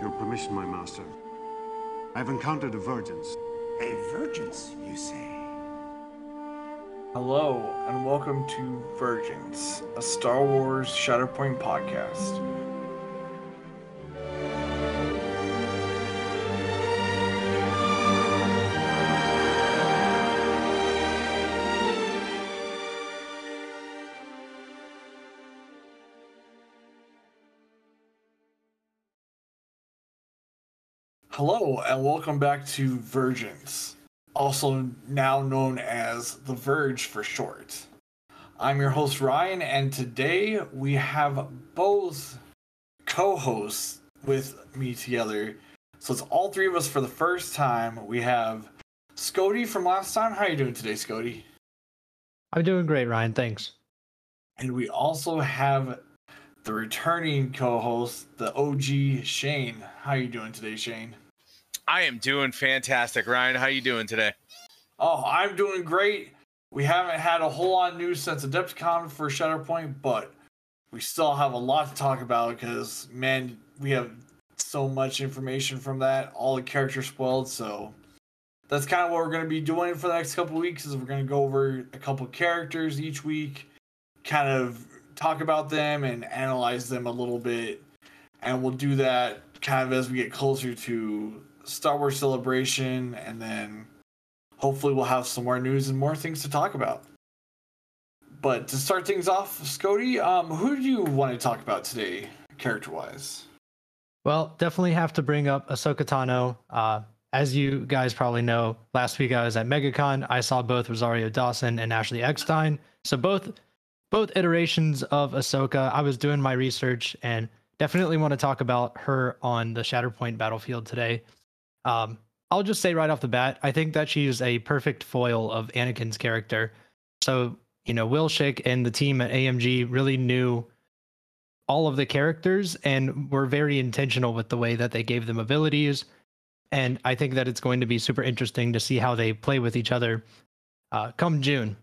your permission, my master, I've encountered a Vergence. A Vergence, you say? Hello, and welcome to Vergence, a Star Wars Shatterpoint podcast. And welcome back to Vergence, also now known as The Verge for short. I'm your host, Ryan, and today we have both co hosts with me together. So it's all three of us for the first time. We have Scotty from last time. How are you doing today, Scotty? I'm doing great, Ryan. Thanks. And we also have the returning co-host, the OG Shane. How are you doing today, Shane? I am doing fantastic. Ryan, how you doing today? Oh, I'm doing great. We haven't had a whole lot of news since Adepticon for Shatterpoint, but we still have a lot to talk about because man, we have so much information from that. All the characters spoiled, so that's kind of what we're going to be doing for the next couple weeks. Is we're going to go over a couple characters each week, kind of talk about them and analyze them a little bit, and we'll do that kind of as we get closer to Star Wars Celebration, and then hopefully we'll have some more news and more things to talk about. But to start things off, Scotty, um, who do you want to talk about today, character-wise? Well, definitely have to bring up Ahsoka Tano. Uh, as you guys probably know, last week I was at MegaCon. I saw both Rosario Dawson and Ashley Eckstein. So both both iterations of Ahsoka. I was doing my research and definitely want to talk about her on the Shatterpoint battlefield today. Um, I'll just say right off the bat, I think that she's a perfect foil of Anakin's character. So, you know, Will Shick and the team at AMG really knew all of the characters and were very intentional with the way that they gave them abilities. And I think that it's going to be super interesting to see how they play with each other uh, come June.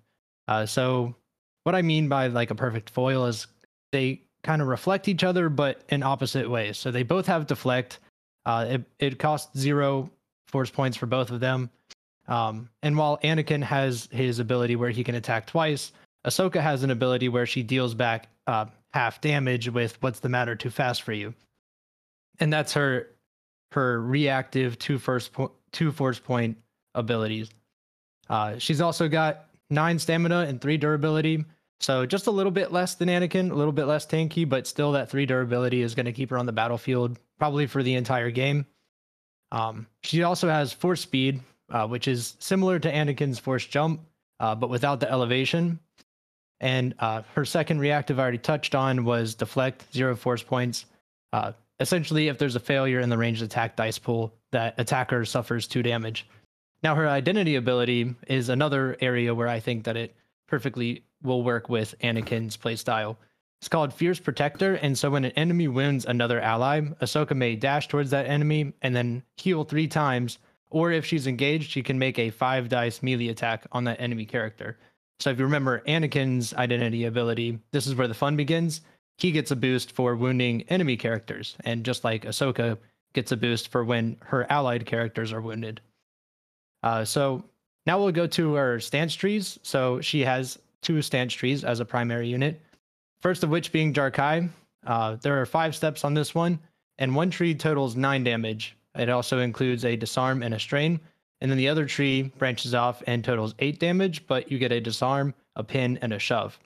Uh, so, what I mean by like a perfect foil is they kind of reflect each other, but in opposite ways. So they both have deflect uh, it it costs zero force points for both of them. Um, and while Anakin has his ability where he can attack twice, Ahsoka has an ability where she deals back uh, half damage with "What's the matter? Too fast for you," and that's her her reactive two first po- two force point abilities. Uh, she's also got nine stamina and three durability, so just a little bit less than Anakin, a little bit less tanky, but still that three durability is going to keep her on the battlefield probably for the entire game. Um, she also has force speed, uh, which is similar to Anakin's force jump, uh, but without the elevation. And uh, her second reactive I already touched on was deflect, zero force points. Uh, essentially, if there's a failure in the ranged attack dice pool, that attacker suffers two damage. Now, her identity ability is another area where I think that it perfectly will work with Anakin's playstyle. It's called Fierce Protector, and so when an enemy wounds another ally, Ahsoka may dash towards that enemy and then heal three times, or if she's engaged, she can make a five dice melee attack on that enemy character. So if you remember Anakin's identity ability, this is where the fun begins. He gets a boost for wounding enemy characters, and just like Ahsoka gets a boost for when her allied characters are wounded. Uh, so now we'll go to her stance trees. So she has two stance trees as a primary unit. First of which being Jar-Kai. Uh, there are five steps on this one, and one tree totals nine damage. It also includes a disarm and a strain. And then the other tree branches off and totals eight damage, but you get a disarm, a pin, and a shove.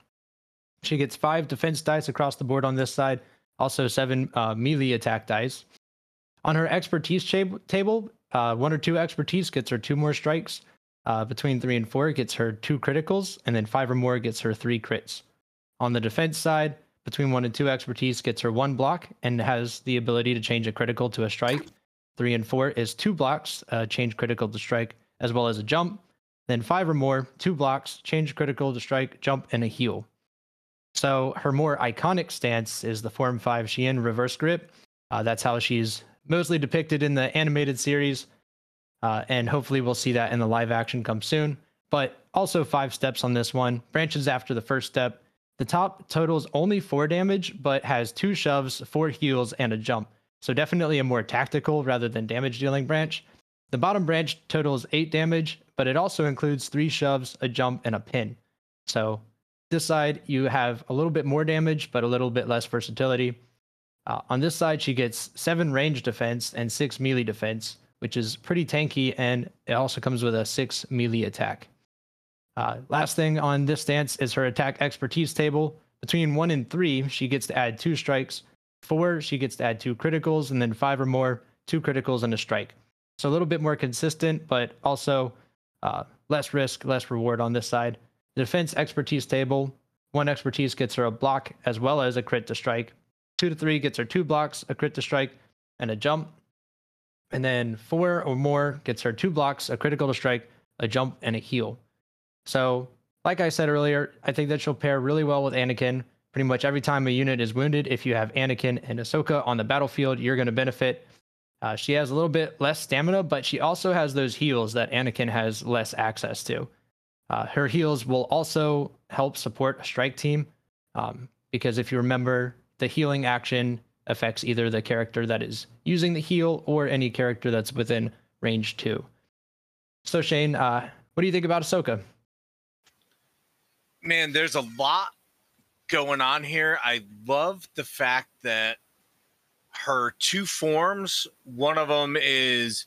She gets five defense dice across the board on this side, also seven uh, melee attack dice. On her expertise table, uh, one or two expertise gets her two more strikes. Uh, between three and four gets her two criticals, and then five or more gets her three crits. On the defense side, between one and two expertise gets her one block and has the ability to change a critical to a strike. Three and four is two blocks, uh, change critical to strike, as well as a jump. Then five or more, two blocks, change critical to strike, jump, and a heal. So her more iconic stance is the Form 5 Shien reverse grip. Uh, that's how she's mostly depicted in the animated series. Uh, and hopefully we'll see that in the live action come soon. But also five steps on this one. Branches after the first step. The top totals only four damage, but has two shoves, four heals, and a jump. So definitely a more tactical rather than damage dealing branch. The bottom branch totals 8 damage, but it also includes 3 shoves, a jump, and a pin. So this side, you have a little bit more damage, but a little bit less versatility. Uh, on this side, she gets 7 range defense and 6 melee defense, which is pretty tanky, and it also comes with a 6 melee attack. Uh, last thing on this stance is her attack expertise table. Between 1 and 3, she gets to add 2 strikes. 4, she gets to add 2 criticals, and then 5 or more, 2 criticals and a strike. So a little bit more consistent, but also uh, less risk, less reward on this side. The defense expertise table, 1 expertise gets her a block as well as a crit to strike. 2 to 3 gets her 2 blocks, a crit to strike, and a jump. And then 4 or more gets her 2 blocks, a critical to strike, a jump, and a heal. So, like I said earlier, I think that she'll pair really well with Anakin. Pretty much every time a unit is wounded, if you have Anakin and Ahsoka on the battlefield, you're going to benefit. Uh, she has a little bit less stamina, but she also has those heals that Anakin has less access to. Uh, her heals will also help support a strike team, um, because if you remember, the healing action affects either the character that is using the heal or any character that's within range two. So Shane, uh, what do you think about Ahsoka? Man, there's a lot going on here. I love the fact that her two forms, one of them is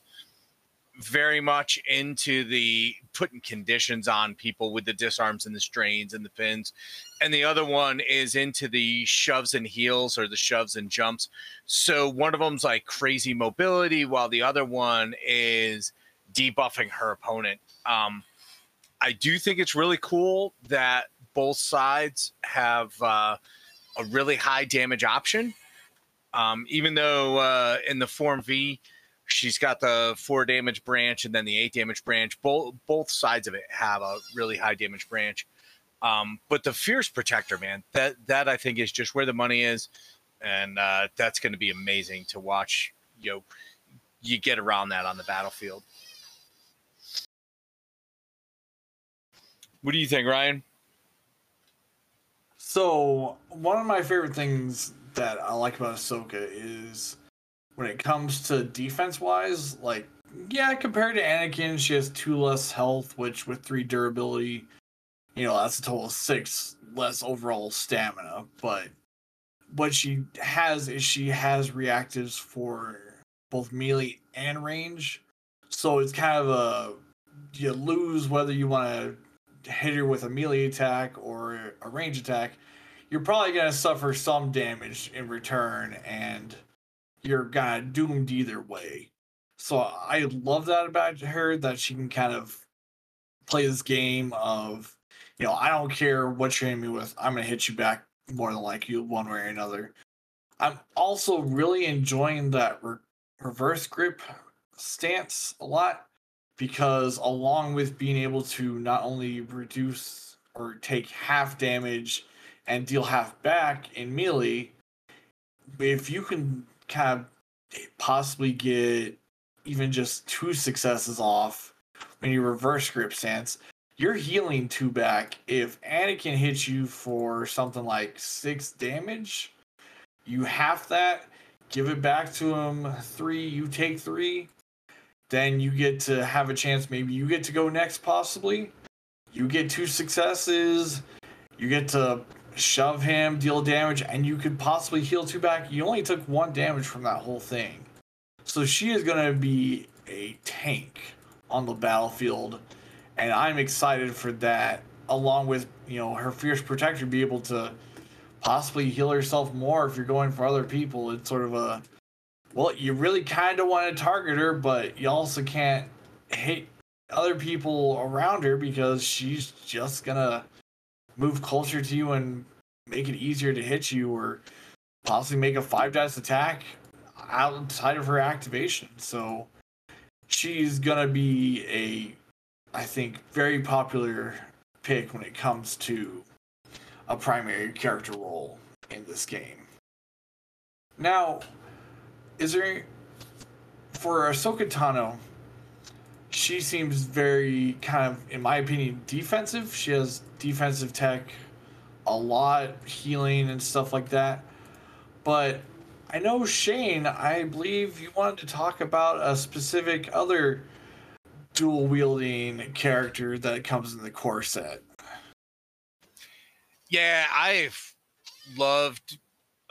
very much into the putting conditions on people with the disarms and the strains and the pins. And the other one is into the shoves and heals or the shoves and jumps. So one of them's like crazy mobility, while the other one is debuffing her opponent. Um, I do think it's really cool that both sides have uh, a really high damage option. Um, even though uh, in the Form V, she's got the four damage branch and then the eight damage branch. Both both sides of it have a really high damage branch. Um, but the Fierce Protector, man, that that I think is just where the money is, and uh, that's going to be amazing to watch. You know, you get around that on the battlefield. What do you think, Ryan? So one of my favorite things that I like about Ahsoka is when it comes to defense wise, like yeah, compared to Anakin, she has two less health, which with three durability, you know, that's a total of six less overall stamina. But what she has is she has reactives for both melee and range. So it's kind of a you lose whether you want to hit her with a melee attack or a range attack, you're probably going to suffer some damage in return, and you're kind of doomed either way. So I love that about her that she can kind of play this game of, you know, I don't care what you're hitting me with, I'm going to hit you back more than like you one way or another. I'm also really enjoying that re- reverse grip stance a lot because along with being able to not only reduce or take half damage and deal half back in melee, if you can kind of possibly get even just two successes off when you reverse grip stance, you're healing two back. If Anakin hits you for something like six damage, you half that, give it back to him three, you take three then you get to have a chance. Maybe you get to go next, possibly. You get two successes. You get to shove him, deal damage, and you could possibly heal two back. You only took one damage from that whole thing. So she is going to be a tank on the battlefield. And I'm excited for that, along with, you know, her Fierce Protector be able to possibly heal herself more if you're going for other people. It's sort of a well, you really kind of want to target her, but you also can't hit other people around her because she's just gonna move closer to you and make it easier to hit you, or possibly make a five dice attack outside of her activation. So she's gonna be a, I think, very popular pick when it comes to a primary character role in this game. Now, is there for Ahsoka Tano? She seems very kind of, in my opinion, defensive. She has defensive tech, a lot healing and stuff like that. But I know Shane. I believe you wanted to talk about a specific other dual wielding character that comes in the core set. Yeah, I've loved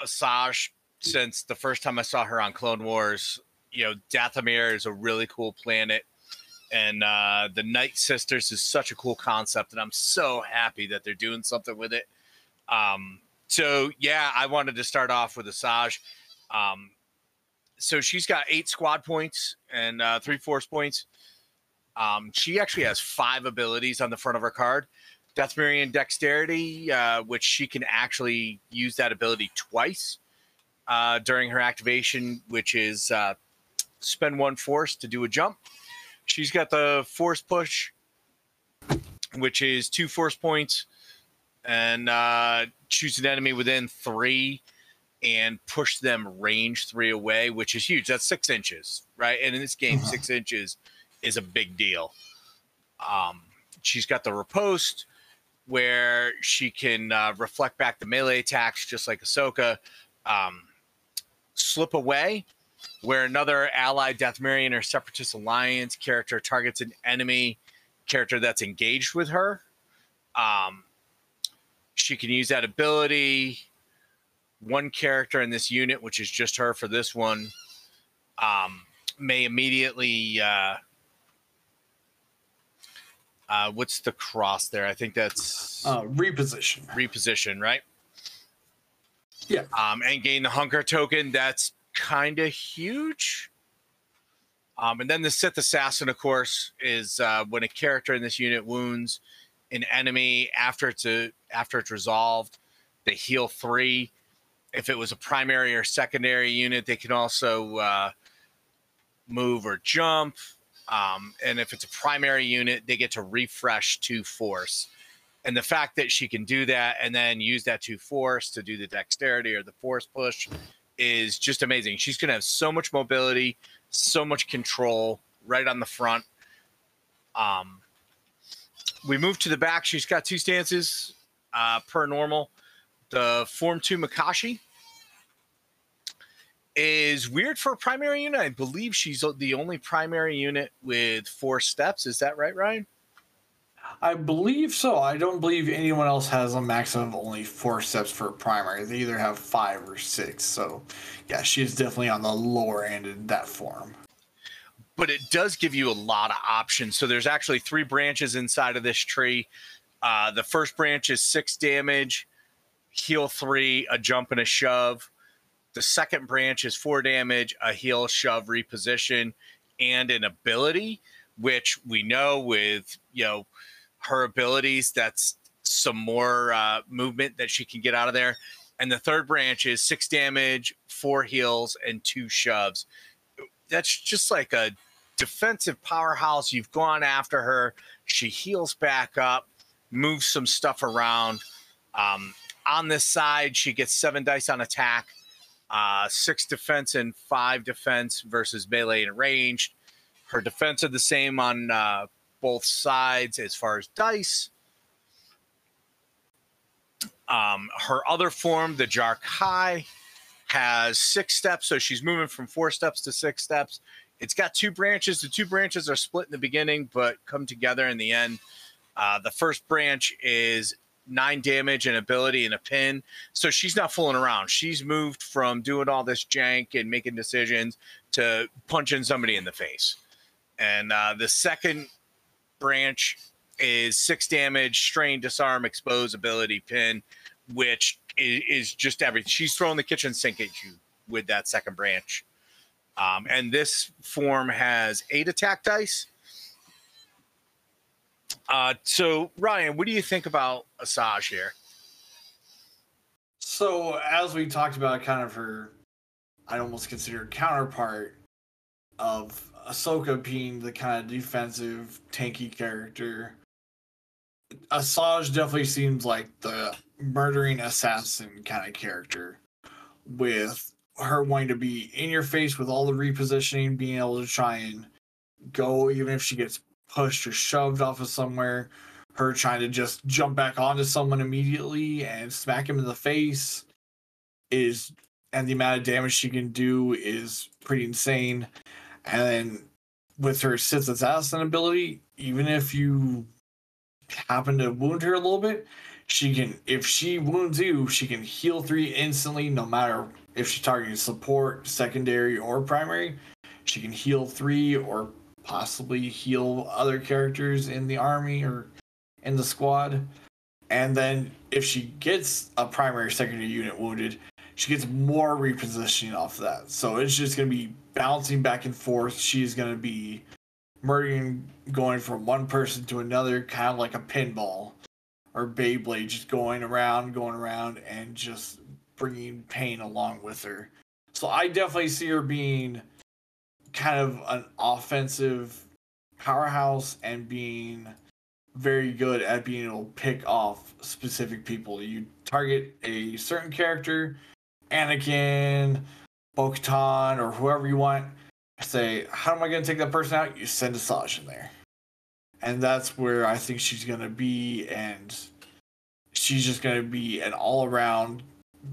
Asajj since the first time I saw her on Clone Wars. You know, Dathomir is a really cool planet, and uh, the Night Sisters is such a cool concept, and I'm so happy that they're doing something with it. Um, so yeah, I wanted to start off with Asajj. Um, so she's got eight squad points and uh, three force points. Um, she actually has five abilities on the front of her card. Dathomirian Dexterity, uh, which she can actually use that ability twice uh, during her activation, which is uh, spend one force to do a jump. She's got the Force Push, which is two force points, and uh, choose an enemy within three and push them range three away, which is huge. That's six inches, right? And in this game, Mhm. six inches is a big deal. Um, she's got the riposte, where she can uh, reflect back the melee attacks, just like Ahsoka. Um, slip away, where another allied Dathomirian or Separatist Alliance character targets an enemy character that's engaged with her. Um, she can use that ability. One character in this unit, which is just her for this one, um, may immediately. Uh, uh, what's the cross there? I think that's Uh, reposition. reposition, right? Yeah. Um, and gain the hunker token. That's kind of huge. Um, and then the Sith Assassin, of course, is uh, when a character in this unit wounds an enemy after it's a, after it's resolved, they heal three. If it was a primary or secondary unit, they can also uh, move or jump. Um, and if it's a primary unit, they get to refresh two force. And the fact that she can do that and then use that to force to do the dexterity or the force push is just amazing. She's going to have so much mobility, so much control right on the front. Um, we move to the back. She's got two stances uh, per normal. The Form 2 Makashi is weird for a primary unit. I believe she's the only primary unit with four steps. Is that right, Ryan? I believe so. I don't believe anyone else has a maximum of only four steps for a primary. They either have five or six. So, yeah, she is definitely on the lower end in that form. but it does give you a lot of options. So there's actually three branches inside of this tree. Uh, the first branch is six damage, heal three, a jump and a shove. The second branch is four damage, a heal, shove, reposition, and an ability, which we know with you know her abilities, that's some more uh, movement that she can get out of there. And the third branch is six damage, four heals, and two shoves. That's just like a defensive powerhouse. You've gone after her. She heals back up, moves some stuff around. Um, on this side, she gets seven dice on attack, uh, six defense and five defense versus melee and ranged. Her defense are the same on uh, both sides as far as dice. Um, her other form, the Jar-Kai, has six steps, so she's moving from four steps to six steps. It's got two branches. The two branches are split in the beginning, but come together in the end. Uh, the first branch is nine damage and ability and a pin. So she's not fooling around. She's moved from doing all this jank and making decisions to punching somebody in the face. And uh, the second branch is six damage, strain, disarm, expose, ability, pin, which is, is just everything. She's throwing the kitchen sink at you with that second branch. Um, and this form has eight attack dice. Uh, so, Ryan, what do you think about Asajj here? So, as we talked about, kind of her, I'd almost consider counterpart of Ahsoka being the kind of defensive, tanky character. Asajj definitely seems like the murdering assassin kind of character, with her wanting to be in your face with all the repositioning, being able to try and go, even if she gets pushed or shoved off of somewhere. Her trying to just jump back onto someone immediately and smack him in the face is and the amount of damage she can do is pretty insane. And then with her Sith Assassin ability, even if you happen to wound her a little bit, she can if she wounds you, she can heal three instantly, no matter if she's targeting support, secondary, or primary. She can heal three or possibly heal other characters in the army or in the squad. And then if she gets a primary secondary unit wounded, she gets more repositioning off of that. So it's just going to be bouncing back and forth. She's going to be murdering, going from one person to another, kind of like a pinball or Beyblade, just going around, going around, and just bringing pain along with her. So I definitely see her being kind of an offensive powerhouse and being very good at being able to pick off specific people. You target a certain character, Anakin, Bo or whoever you want. Say, how am I going to take that person out? You send Asajj in there. And that's where I think she's going to be. And she's just going to be an all around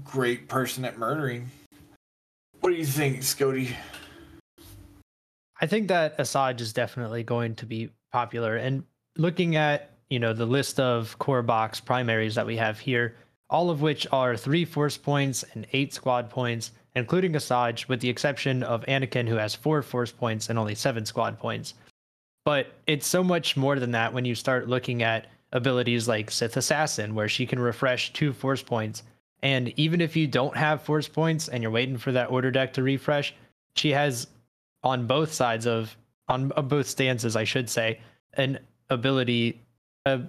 great person at murdering. What do you think, Scotty? I think that Asajj is definitely going to be popular. And looking at you know the list of core box primaries that we have here, all of which are three force points and eight squad points, including Asajj, with the exception of Anakin, who has four force points and only seven squad points. But it's so much more than that when you start looking at abilities like Sith Assassin, where she can refresh two force points. And even if you don't have force points and you're waiting for that order deck to refresh, she has on both sides of on both stances, I should say, an ability, a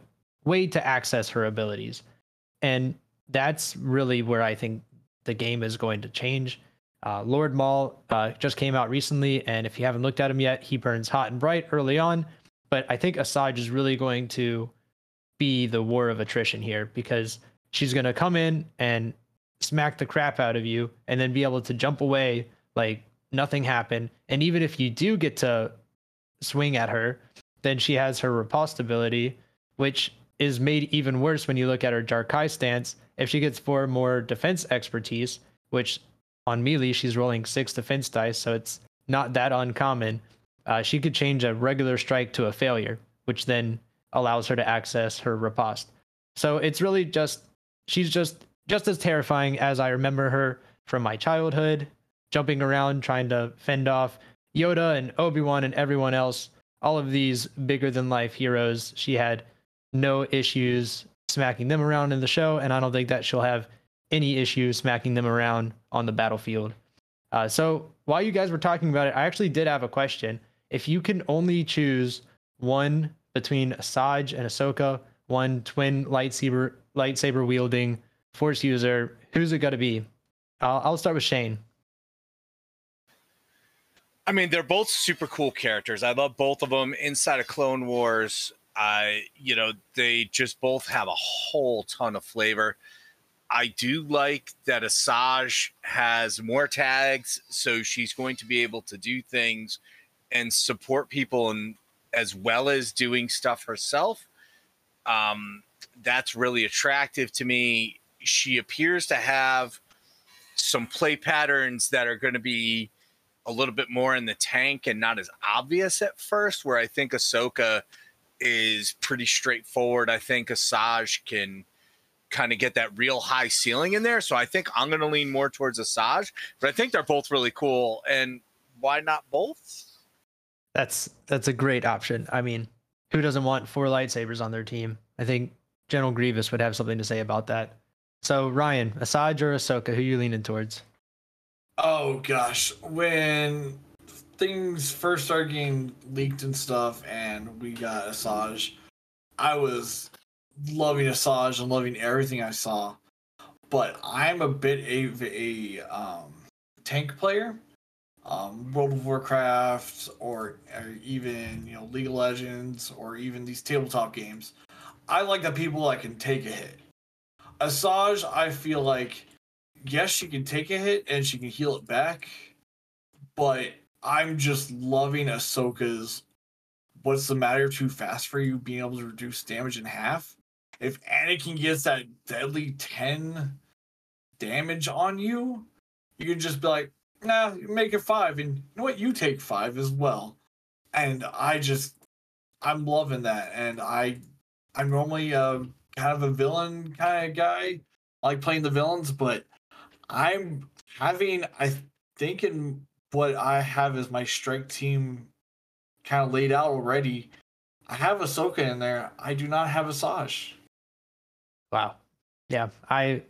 way to access her abilities. And that's really where I think the game is going to change. Uh, Lord Maul uh, just came out recently, and if you haven't looked at him yet, he burns hot and bright early on. But I think Asajj is really going to be the war of attrition here because she's going to come in and smack the crap out of you and then be able to jump away like nothing happened. And even if you do get to swing at her, then she has her riposte ability, which is made even worse when you look at her Jar-Kai stance. If she gets four more defense expertise, which on melee she's rolling six defense dice, so it's not that uncommon. Uh, she could change a regular strike to a failure, which then allows her to access her riposte. So it's really just she's just just as terrifying as I remember her from my childhood, jumping around trying to fend off Yoda and Obi-Wan and everyone else all of these bigger than life heroes. She had no issues smacking them around in the show, and I don't think that she'll have any issues smacking them around on the battlefield. Uh, so while you guys were talking about it, I actually did have a question. If you can only choose one between Asajj and Ahsoka, one twin lightsaber lightsaber wielding force user, who's it to be? I'll, I'll start with Shane. I mean, they're both super cool characters. I love both of them. Inside of Clone Wars, I you know they just both have a whole ton of flavor. I do like that Asajj has more tags, so she's going to be able to do things and support people, and as well as doing stuff herself. Um, that's really attractive to me. She appears to have some play patterns that are going to be a little bit more in the tank and not as obvious at first. Where I think Ahsoka is pretty straightforward. I think Asajj can kind of get that real high ceiling in there. So I think I'm going to lean more towards Asajj, but I think they're both really cool. And why not both? That's that's a great option. I mean, who doesn't want four lightsabers on their team? I think General Grievous would have something to say about that. So Ryan, Asajj or Ahsoka, who you leaning towards? Oh gosh, when things first started getting leaked and stuff, and we got Asajj, I was loving Asajj and loving everything I saw. But I'm a bit of a, um, tank player. Um, World of Warcraft, or, or even you know League of Legends, or even these tabletop games. I like the people that can take a hit. Asajj, I feel like yes, she can take a hit and she can heal it back, but I'm just loving Ahsoka's what's the matter too fast for you being able to reduce damage in half. If Anakin gets that deadly 10 damage on you, you can just be like, nah, make it five, and you know what, you take five as well. And I just, I'm loving that, and I, I'm normally uh, kind of a villain kind of guy, I like playing the villains, but I'm having, I think, in what I have as my strike team kind of laid out already. I have Ahsoka in there. I do not have Asajj. Wow. Yeah, I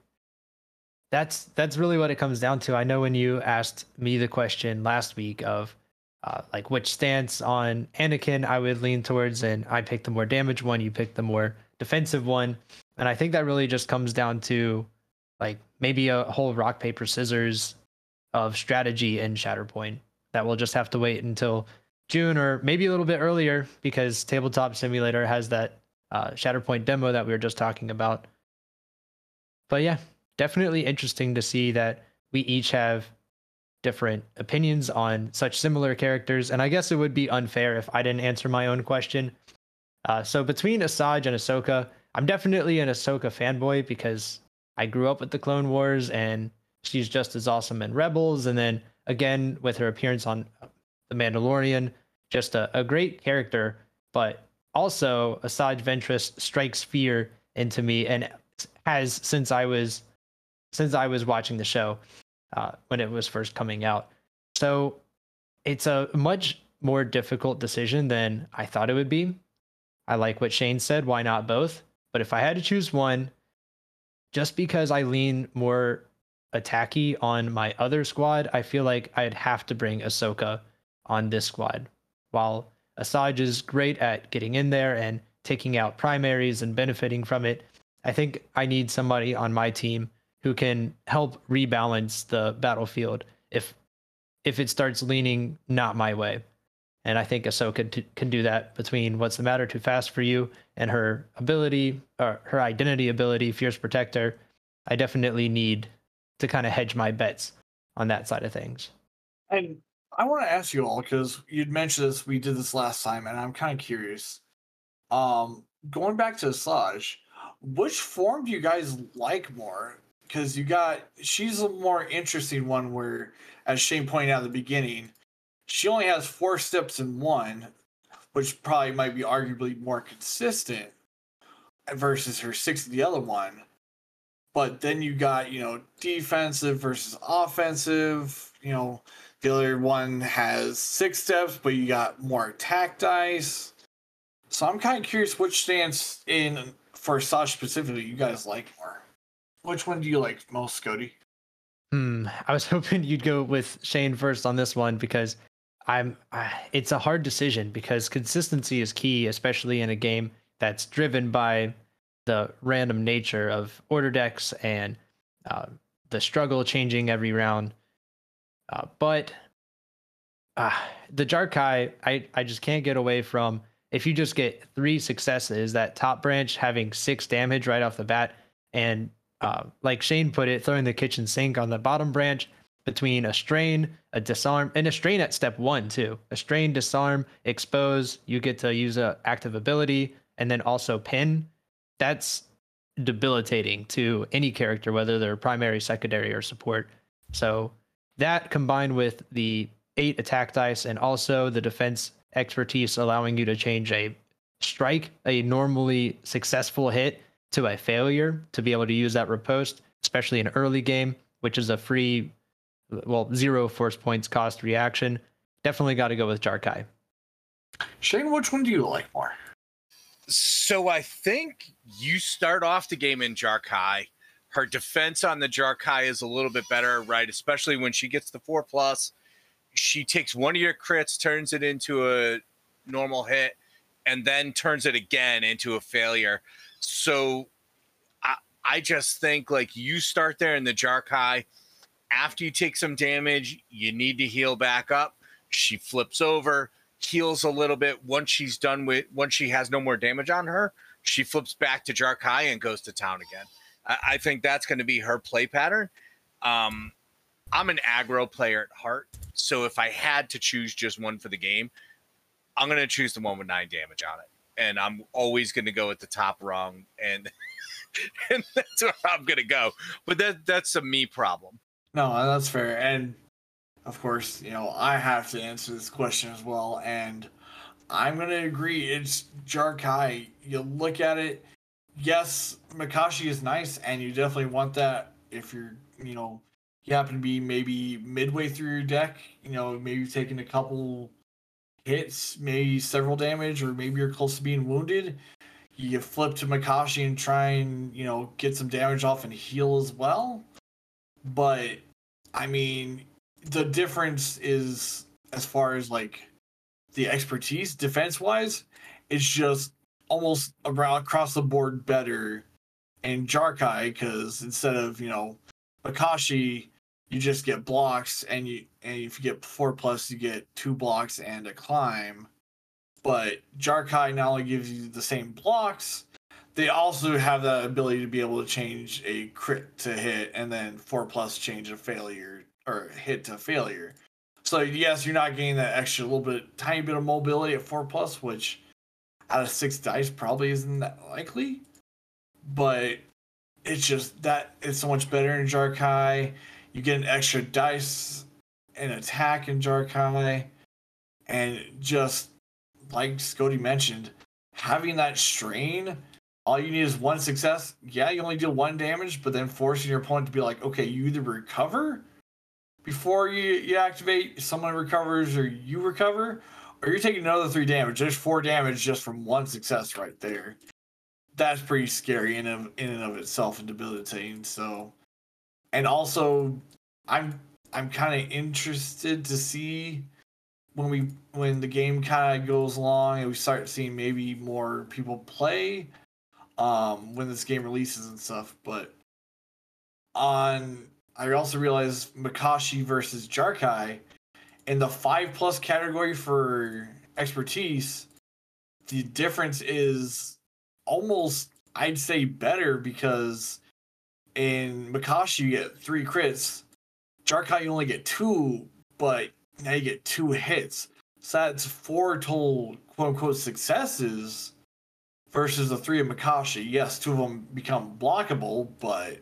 that's that's really what it comes down to. I know when you asked me the question last week of uh, like which stance on Anakin I would lean towards, and I picked the more damage one, you picked the more defensive one, and I think that really just comes down to like maybe a whole rock paper scissors of strategy in Shatterpoint that we'll just have to wait until June or maybe a little bit earlier because Tabletop Simulator has that uh, Shatterpoint demo that we were just talking about. But yeah, definitely interesting to see that we each have different opinions on such similar characters. And I guess it would be unfair if I didn't answer my own question. Uh, so between Asajj and Ahsoka, I'm definitely an Ahsoka fanboy because I grew up with the Clone Wars and she's just as awesome in Rebels. And then again, with her appearance on The Mandalorian, just a, a great character. But also, Asajj Ventress strikes fear into me and has since I was since I was watching the show uh, when it was first coming out. So it's a much more difficult decision than I thought it would be. I like what Shane said. Why not both? But if I had to choose one, just because I lean more attacky on my other squad, I feel like I'd have to bring Ahsoka on this squad. While Asajj is great at getting in there and taking out primaries and benefiting from it, I think I need somebody on my team who can help rebalance the battlefield if if it starts leaning not my way. And I think Ahsoka t- can do that between what's the matter too fast for you and her ability or her identity ability, fierce protector. I definitely need to kind of hedge my bets on that side of things. And I want to ask you all because you'd mentioned this, we did this last time, and I'm kind of curious. Um, going back to Asajj, which form do you guys like more? because you got she's a more interesting one where, as Shane pointed out at the beginning, she only has four steps in one, which probably might be arguably more consistent versus her six in the other one. But then you got, you know, defensive versus offensive. You know, the other one has six steps, but you got more attack dice. So I'm kind of curious which stance in for Asajj specifically you guys like more. Which one do you like most, Scotty? Hmm. I was hoping you'd go with Shane first on this one because I'm. Uh, it's a hard decision because consistency is key, especially in a game that's driven by the random nature of order decks and uh, the struggle changing every round. Uh, but uh, the Jar-Kai, I, I just can't get away from. If you just get three successes, that top branch having six damage right off the bat, and uh, like Shane put it, throwing the kitchen sink on the bottom branch between a strain, a disarm, and a strain at step one too. A strain, disarm, expose. You get to use a active ability, and then also pin. That's debilitating to any character, whether they're primary, secondary, or support. So that combined with the eight attack dice and also the defense expertise, allowing you to change a strike, a normally successful hit to a failure to be able to use that riposte, especially in early game, which is a free, well, zero force points cost reaction. Definitely got to go with Jar-Kai. Shane, which one do you like more? So I think you start off the game in Jar-Kai. Her defense on the Jar-Kai is a little bit better, right? Especially when she gets the four plus. She takes one of your crits, turns it into a normal hit, and then turns it again into a failure. So I, I just think like you start there in the Jar-Kai. After you take some damage, you need to heal back up. She flips over, heals a little bit. Once she's done with, once she has no more damage on her, she flips back to Jar-Kai and goes to town again. I, I think that's going to be her play pattern. Um, I'm an aggro player at heart, so if I had to choose just one for the game, I'm going to choose the one with nine damage on it and I'm always going to go at the top rung, and and that's where I'm going to go. But that that's a me problem. No, that's fair. And of course, you know, I have to answer this question as well. And I'm going to agree. It's Jarkai. You look at it, yes, Makashi is nice, and you definitely want that if you're, you know, you happen to be maybe midway through your deck, you know, maybe you've a couple hits, maybe several damage, or maybe you're close to being wounded. You flip to Makashi and try and, you know, get some damage off and heal as well. But, I mean, the difference is as far as like the expertise defense wise, it's just almost around across the board better in Jarkai because instead of, you know, Makashi, you just get blocks and you and if you get four plus you get two blocks and a climb. But jarkai not only gives you the same blocks they also have that ability to be able to change a crit to hit and then four plus change a failure or hit to failure. So yes you're not getting that extra little bit tiny bit of mobility at four plus which out of six dice probably isn't that likely. But it's just that it's so much better in jarkai. You get an extra dice and attack in Jarkai, and just like Scotty mentioned, having that strain, all you need is one success. Yeah, you only deal one damage, but then forcing your opponent to be like, okay, you either recover before you, you activate, someone recovers, or you recover, or you're taking another three damage. There's four damage just from one success right there. That's pretty scary in of in and of itself and debilitating. So and also I'm I'm kind of interested to see when we when the game kind of goes along and we start seeing maybe more people play um when this game releases and stuff but on I also realized Makashi versus Jarkai in the 5 plus category for expertise the difference is almost I'd say better because in Makashi you get three crits. Jarkai you only get two, but now you get two hits. So that's four total quote unquote successes versus the three of Makashi. Yes, two of them become blockable, but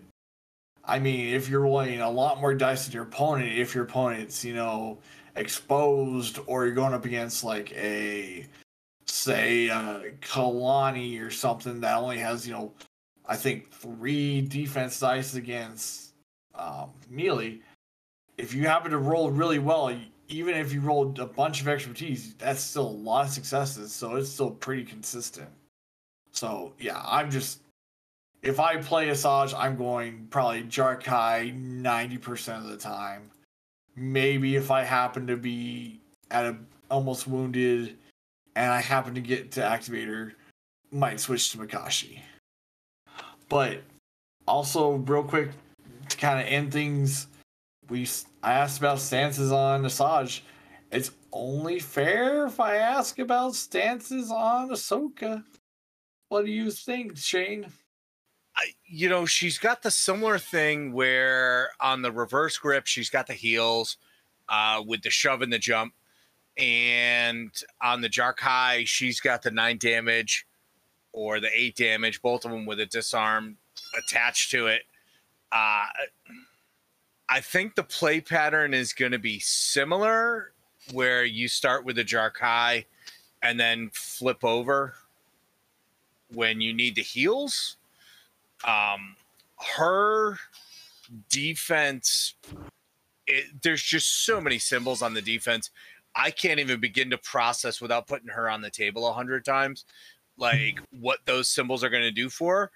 I mean, if you're rolling a lot more dice than your opponent, if your opponent's, you know, exposed or you're going up against like a say uh Kalani or something that only has, you know, I think three defense dice against um, Melee. If you happen to roll really well, even if you rolled a bunch of expertise, that's still a lot of successes. So it's still pretty consistent. So yeah, I'm just if I play Asajj, I'm going probably Jarkai ninety percent of the time. Maybe if I happen to be at a almost wounded and I happen to get to activator, might switch to Makashi. But also, real quick, to kind of end things, we I asked about stances on Asajj. It's only fair if I ask about stances on Ahsoka. What do you think, Shane? You know, she's got the similar thing where on the reverse grip, she's got the heals uh, with the shove and the jump. And on the Jarkai, she's got the nine damage or the eight damage, both of them with a disarm attached to it. Uh, I think the play pattern is going to be similar, where you start with a Jarkai and then flip over when you need the heals. Um, her defense, it, there's just so many symbols on the defense. I can't even begin to process without putting her on the table a hundred times like what those symbols are going to do for her.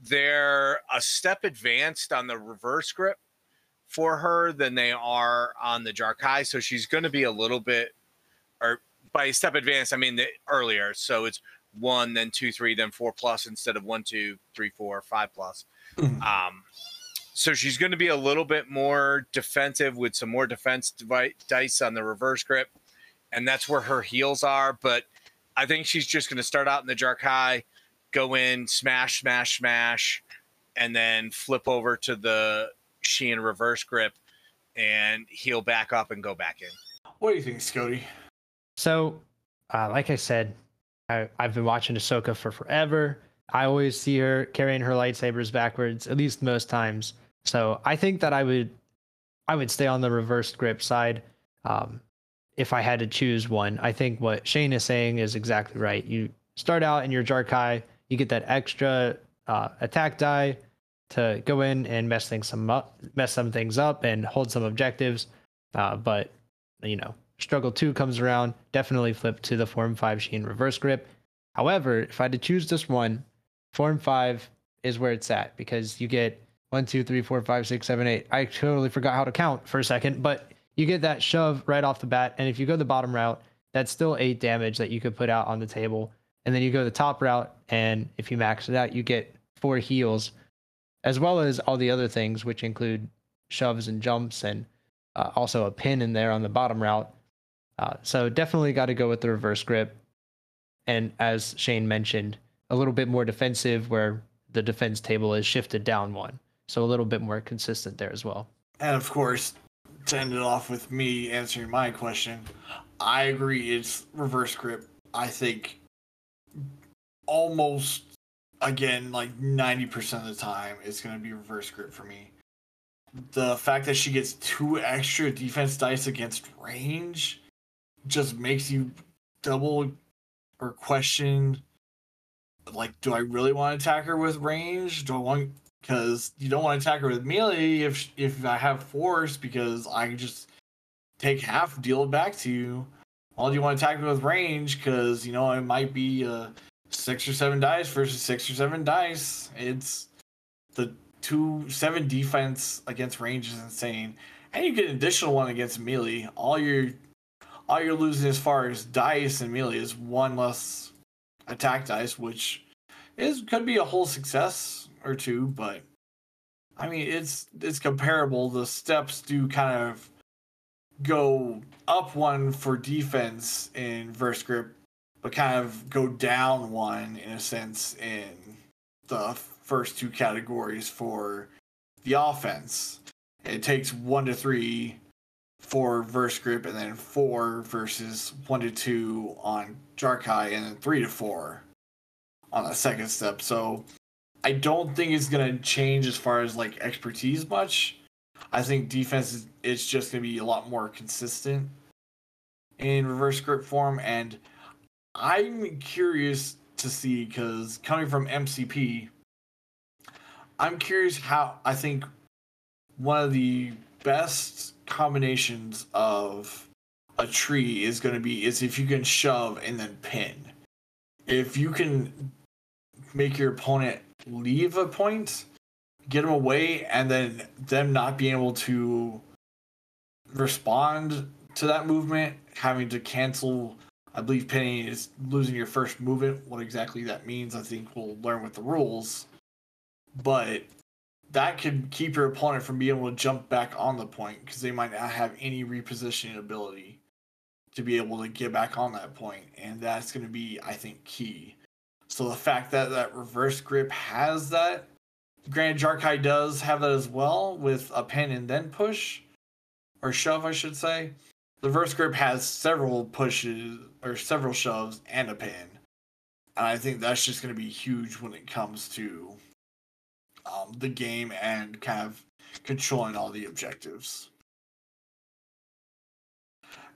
They're a step advanced on the reverse grip for her than they are on the Jarkai. So she's going to be a little bit, or by a step advanced, I mean the earlier. So it's one, then two, three, then four plus instead of one, two, three, four, five plus. Mm-hmm. Um, so she's going to be a little bit more defensive with some more defense device, dice on the reverse grip. And that's where her heals are. But I think she's just going to start out in the Jarkai, go in, smash, smash, smash, and then flip over to the Shien reverse grip and heal back up and go back in. What do you think, Scotty? So, uh, like I said, I, I've been watching Ahsoka for forever. I always see her carrying her lightsabers backwards, at least most times. So I think that I would I would stay on the reversed grip side. Um, if I had to choose one, I think what Shane is saying is exactly right. You start out in your Jarkai, you get that extra uh, attack die to go in and mess things some up, mess some things up, and hold some objectives. Uh, but you know, struggle two comes around, definitely flip to the form five Shien reverse grip. However, if I had to choose just one, form five is where it's at because you get one, two, three, four, five, six, seven, eight. I totally forgot how to count for a second, but you get that shove right off the bat. And if you go the bottom route, that's still eight damage that you could put out on the table. And then you go the top route, and if you max it out, you get four heals, as well as all the other things, which include shoves and jumps, and uh, also a pin in there on the bottom route. Uh, so definitely got to go with the reverse grip. And as Shane mentioned, a little bit more defensive, where the defense table is shifted down one. So a little bit more consistent there as well. And of course, to end it off with me answering my question, I agree. It's reverse grip. I think almost again like 90% of the time it's going to be reverse grip for me. The fact that she gets two extra defense dice against range just makes you double or question like do I really want to attack her with range? Do I want because you don't want to attack her with melee if if I have force because I can just take half, deal it back to you. all you want to attack me with range because you know it might be uh, six or seven dice versus six or seven dice. It's the two seven defense against range is insane, and you get an additional one against melee. All you're all you're losing as far as dice and melee is one less attack dice, which is could be a whole success or two, but I mean it's it's comparable. The steps do kind of go up one for defense in verse grip, but kind of go down one in a sense in the first two categories for the offense. It takes one to three for verse grip and then four versus one to two on Jar-Kai and then three to four on the second step. So I don't think it's gonna change as far as like expertise much. I think defense is it's just gonna be a lot more consistent in reverse grip form, and I'm curious to see because coming from MCP, I'm curious how I think one of the best combinations of a tree is going to be is if you can shove and then pin. If you can make your opponent leave a point, get them away, and then them not being able to respond to that movement, having to cancel. I believe pinning is losing your first movement. What exactly that means, I think we'll learn with the rules. But that could keep your opponent from being able to jump back on the point because they might not have any repositioning ability to be able to get back on that point, and that's going to be, I think, key. So the fact that that reverse grip has that, granted, Jar-Kai does have that as well with a pin and then push, or shove, I should say. The reverse grip has several pushes or several shoves and a pin, and I think that's just going to be huge when it comes to um, the game and kind of controlling all the objectives.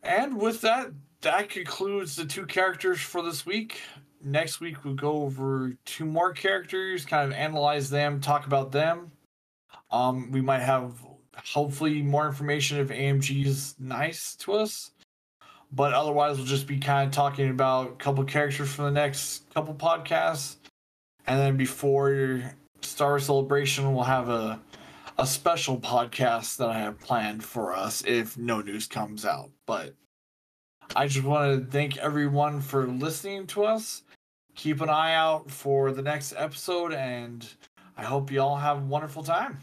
And with that, that concludes the two characters for this week. Next week, we'll go over two more characters, kind of analyze them, talk about them. Um, we might have hopefully more information if AMG is nice to us. But otherwise, we'll just be kind of talking about a couple characters for the next couple podcasts. And then before Star Celebration, we'll have a a special podcast that I have planned for us if no news comes out. But I just want to thank everyone for listening to us. Keep an eye out for the next episode, and I hope you all have a wonderful time.